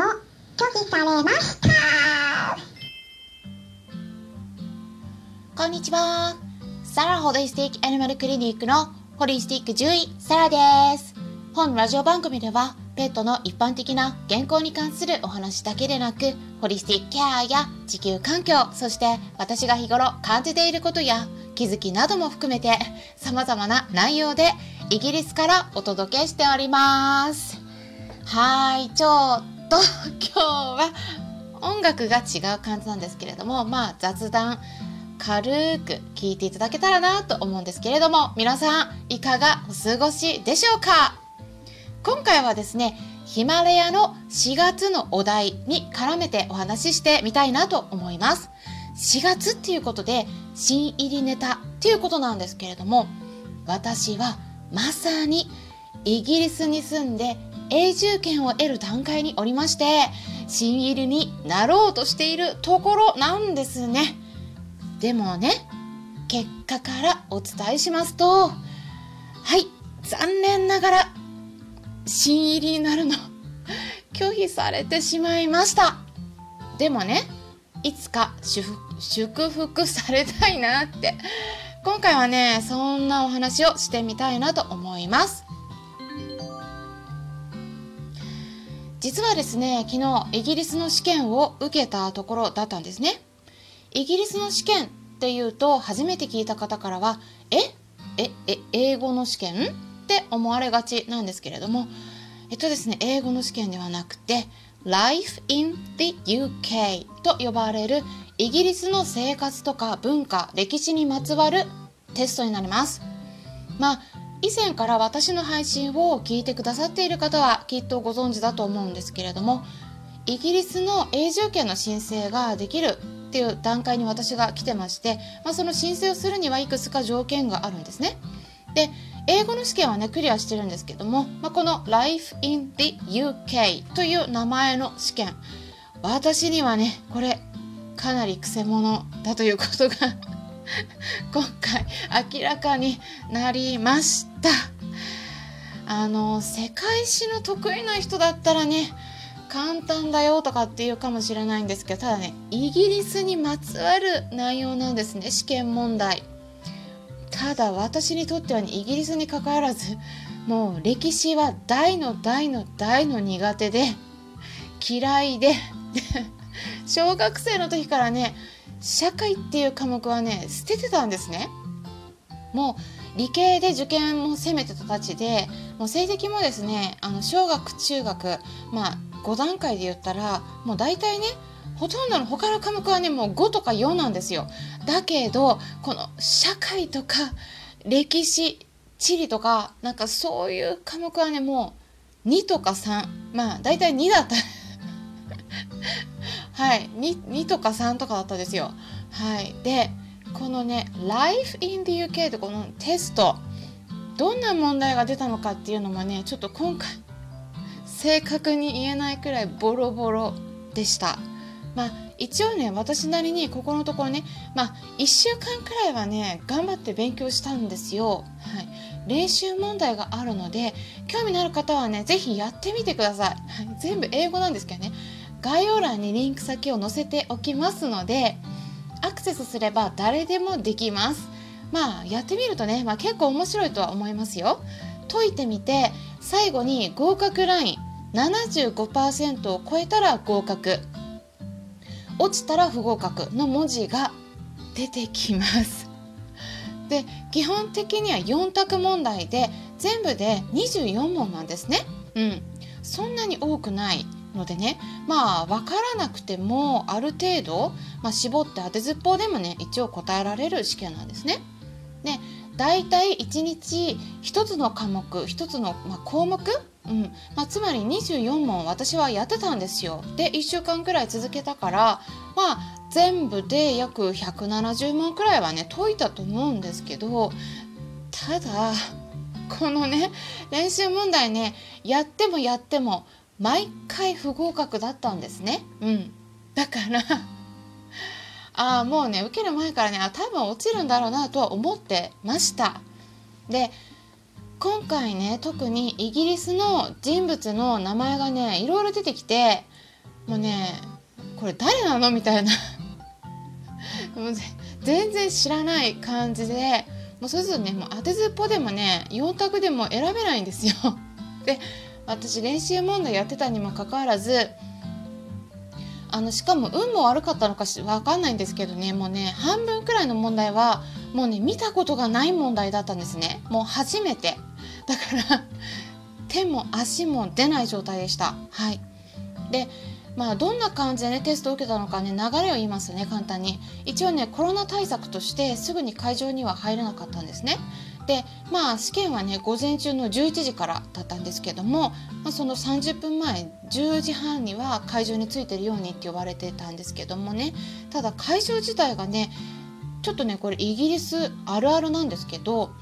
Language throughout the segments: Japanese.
の拒否されましたこんにちは。サラホリスティックアニマルクリニックのホリスティック獣医、サラです。本ラジオ番組では、ペットの一般的な健康に関するお話だけでなく、ホリスティックケアや地球環境、そして私が日頃感じていることや気づきなども含めて様々な内容でイギリスからお届けしております。はい、ちょっと今日は音楽が違う感じなんですけれども、まあ雑談軽く聞いていただけたらなと思うんですけれども、皆さんいかがお過ごしでしょうか？今回はですね、ヒマラヤの4月のお題に絡めてお話ししてみたいなと思います。4月っていうことで、新入りネタっていうことなんですけれども、私はまさにイギリスに住んで永住権を得る段階におりまして、新入りになろうとしているところなんですね。でもね、結果からお伝えしますと、はい、残念ながら、新入りになるの、拒否されてしまいました。でもね、いつか祝福されたいなって、今回はね、そんなお話をしてみたいなと思います。実はですね、昨日イギリスの試験を受けたところだったんですね。イギリスの試験っていうと初めて聞いた方からはえ？え？え？英語の試験？って思われがちなんですけれどもえっとですね英語の試験ではなくて Life in the UK と呼ばれるイギリスの生活とか文化歴史にまつわるテストになります。まあ以前から私の配信を聞いてくださっている方はきっとご存知だと思うんですけれどもイギリスの永住権の申請ができるっていう段階に私が来てまして、まあ、その申請をするにはいくつか条件があるんですね。で英語の試験はねクリアしてるんですけども、まあ、この Life in the UK という名前の試験私にはねこれかなりくせ者だということが 今回明らかになりました。あの世界史の得意な人だったらね簡単だよとかっていうかもしれないんですけどただねイギリスにまつわる内容なんですね試験問題。ただ私にとっては、ね、イギリスにかかわらずもう歴史は大の大の大の苦手で嫌いで 小学生の時からね社会っていう科目はね捨ててたんですね。もう理系で受験も攻めてたたちでもう成績もですねあの小学中学まあ5段階で言ったらもう大体ねほとんどの他の科目はねもう5とか4なんですよ。だけどこの社会とか歴史地理とかなんかそういう科目はねもう2とか3まあ大体2だった。はい 2, 2とか3とかだったんですよ。はいでこのね「Life in the UK」ってこのテストどんな問題が出たのかっていうのもねちょっと今回正確に言えないくらいボロボロでした。まあ一応ね私なりにここのところねまあ1週間くらいはね頑張って勉強したんですよ。はい、練習問題があるので興味のある方はね是非やってみてください。はい、全部英語なんですけどね概要欄にリンク先を載せておきますのでアクセスすれば誰でもできます。まあやってみるとね、まあ、結構面白いとは思いますよ。解いてみて最後に合格ライン75%を超えたら合格。落ちたら不合格の文字が出てきます。で基本的には4択問題で全部で24問なんですね。うん。そんなに多くない。のでねまあ分からなくてもある程度、まあ、絞って当てずっぽうでもね一応答えられる試験なんですね。で大体1日1つの科目1つの、まあ、項目うんまあ、つまり24問私はやってたんですよ。で1週間くらい続けたからまあ全部で約170問くらいはね解いたと思うんですけどただこのね練習問題ねやってもやっても毎回不合格だったんですね。うん、だから ああもうね受ける前からねあ多分落ちるんだろうなとは思ってました。で今回ね特にイギリスの人物の名前がねいろいろ出てきてもうねこれ誰なのみたいな もう全然知らない感じでもうそうするとねもう当てずっぽでもね4択でも選べないんですよ。で私練習問題やってたにもかかわらずあのしかも運も悪かったのかし分かんないんですけどね。もうね半分くらいの問題はもうね見たことがない問題だったんですね。もう初めて。だから手も足も出ない状態でした。はい。でまあどんな感じでねテストを受けたのかね流れを言いますね簡単に。一応ねコロナ対策としてすぐに会場には入れなかったんですね。でまあ試験はね午前中の11時からだったんですけども、まあ、その30分前10時半には会場に着いてるようにって呼ばれてたんですけどもねただ会場自体がねちょっとねこれイギリスあるあるなんですけど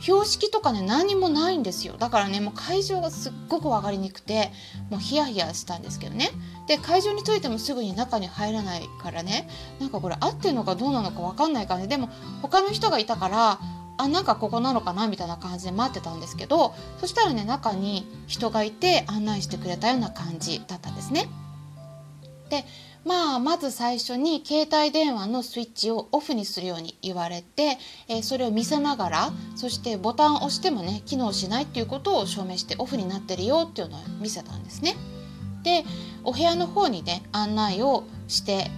標識とかね何もないんですよ。だからねもう会場がすっごく分かりにくくてもうヒヤヒヤしたんですけどね。で会場に着いてもすぐに中に入らないからねなんかこれ合ってるのかどうなのか分かんない感じでも他の人がいたからあなんかここなのかなみたいな感じで待ってたんですけどそしたらね中に人がいて案内してくれたような感じだったんですね。でまあまず最初に携帯電話のスイッチをオフにするように言われて、えー、それを見せながらそしてボタンを押してもね機能しないっていうことを証明してオフになってるよっていうのを見せたんですね。でお部屋の方にね案内をして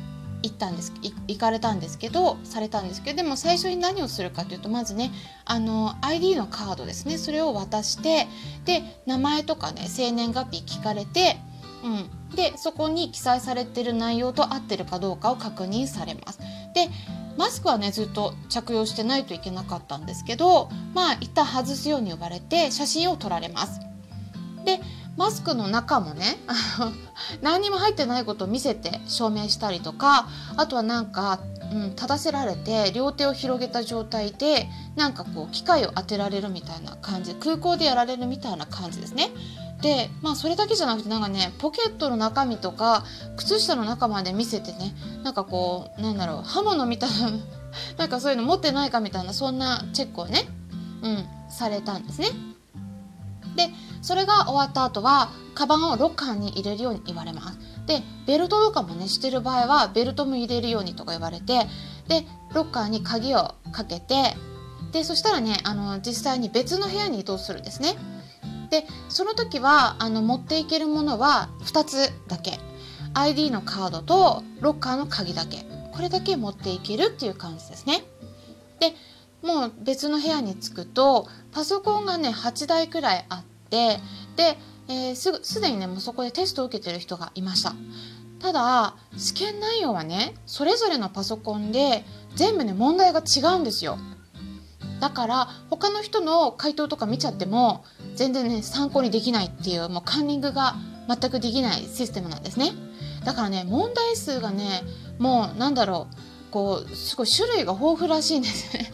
行ったんです行かれたんですけどされたんですけどでも最初に何をするかというとまずねあの ID のカードですねそれを渡してで名前とかね生年月日聞かれて、うん、でそこに記載されてる内容と合ってるかどうかを確認されます。でマスクはねずっと着用してないといけなかったんですけどまあ一旦外すように呼ばれて写真を撮られます。でマスクの中もね何にも入ってないことを見せて証明したりとかあとはなんか、うん、立たせられて両手を広げた状態でなんかこう機械を当てられるみたいな感じ空港でやられるみたいな感じですね。でまあそれだけじゃなくてなんかねポケットの中身とか靴下の中まで見せてねなんかこうなんだろう刃物みたいななんかそういうの持ってないかみたいなそんなチェックをね、うん、されたんですね。でそれが終わった後はカバンをロッカーに入れるように言われます。でベルトとかもねしてる場合はベルトも入れるようにとか言われてでロッカーに鍵をかけてでそしたらねあの実際に別の部屋に移動するんですね。でその時はあの持っていけるものは2つだけ。ID のカードとロッカーの鍵だけ。これだけ持っていけるっていう感じですね。でもう別の部屋に着くとパソコンがね8台くらいあってで、えー、すぐすでにねもうそこでテストを受けてる人がいました。ただ試験内容はねそれぞれのパソコンで全部ね問題が違うんですよ。だから他の人の回答とか見ちゃっても全然ね参考にできないっていうもうカンニングが全くできないシステムなんですね。だからね問題数がねもうなんだろうこうすごい種類が豊富らしいんですね。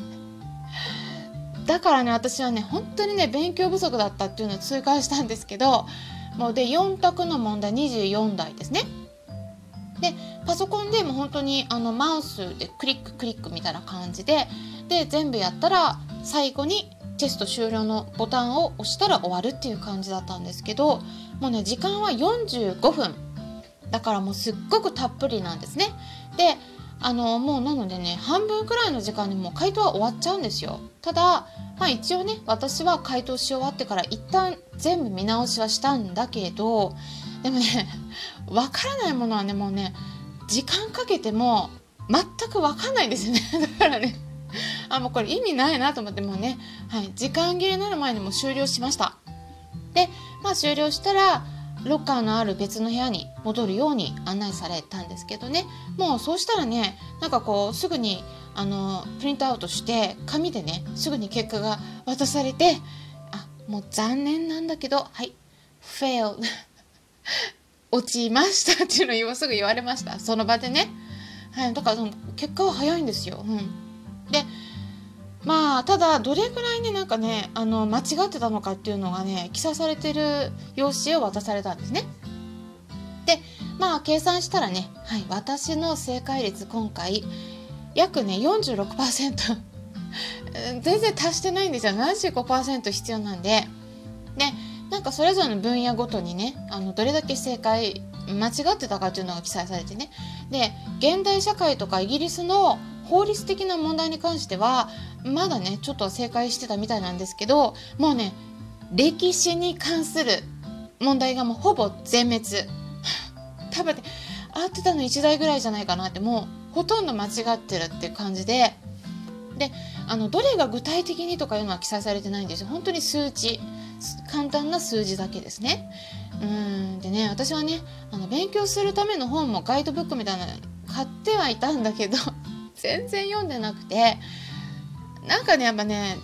だからね私はね本当にね勉強不足だったっていうのを痛感したんですけどもうで4択の問題24題ですね。でパソコンでも本当にあのマウスでクリッククリックみたいな感じでで全部やったら最後にテスト終了のボタンを押したら終わるっていう感じだったんですけどもうね時間は45分だからもうすっごくたっぷりなんですね。であのもうなのでね半分くらいの時間でもう回答は終わっちゃうんですよ。ただまあ一応ね私は回答し終わってから一旦全部見直しはしたんだけどでもね わからないものはねもうね時間かけても全くわかんないんですよね。だからねあもうこれ意味ないなと思ってもうね、はい、時間切れになる前にも終了しました。でまあ終了したらロッカーのある別の部屋に戻るように案内されたんですけどね。もうそうしたらねなんかこうすぐにあのプリントアウトして紙でねすぐに結果が渡されてあもう残念なんだけどはい fail 落ちましたっていうのを今すぐ言われました。その場でね、はい、だからその結果は早いんですよ、うん、でまあただどれぐらいねなんかねあの間違ってたのかっていうのがね記載されてる用紙を渡されたんですね。でまあ計算したらね、はい、私の正解率今回約ね46% 全然達してないんですよ。75%必要なんで。でなんかそれぞれの分野ごとにねあのどれだけ正解間違ってたかっていうのが記載されてね。で現代社会とかイギリスの法律的な問題に関してはまだねちょっと正解してたみたいなんですけどもうね歴史に関する問題がもうほぼ全滅。多分ね合ってたの1台ぐらいじゃないかなってもうほとんど間違ってるって感じで。であのどれが具体的にとかいうのは記載されてないんですよ。本当に数値。簡単な数字だけですね。うんでね私はねあの勉強するための本もガイドブックみたいなの買ってはいたんだけど全然読んでなくてなんかねやっぱね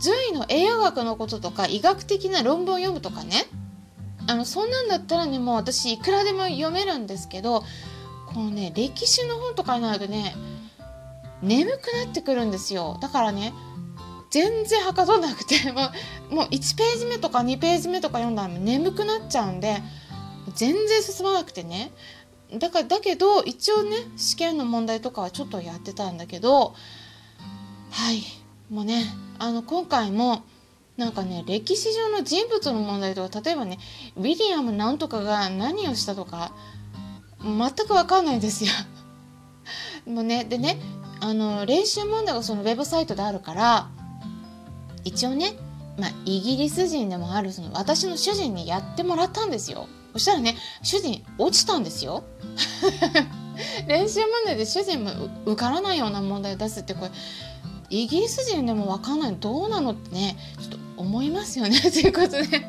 獣医の栄養学のこととか医学的な論文を読むとかねあのそんなんだったらねもう私いくらでも読めるんですけどこのね歴史の本とかになるとね眠くなってくるんですよ。だからね全然はかどんなくて もうもう1ページ目とか2ページ目とか読んだら眠くなっちゃうんで全然進まなくてね。だからだけど一応ね試験の問題とかはちょっとやってたんだけどはいもうねあの今回もなんかね歴史上の人物の問題とか例えばねウィリアムなんとかが何をしたとか全く分かんないですよ。もうねでねあの練習問題がそのウェブサイトであるから一応ね、まあ、イギリス人でもあるその私の主人にやってもらったんですよそしたらね主人落ちたんですよ。練習問題で主人も受からないような問題を出すってこれイギリス人でも分かんないどうなのってねちょっと思いますよね。ということで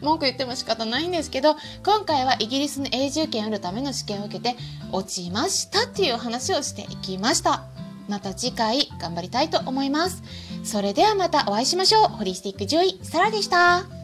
文句言っても仕方ないんですけど今回はイギリスの永住権を得るための試験を受けて落ちましたっていう話をしていきました。また次回頑張りたいと思います。それではまたお会いしましょう。ホリスティック獣医サラでした。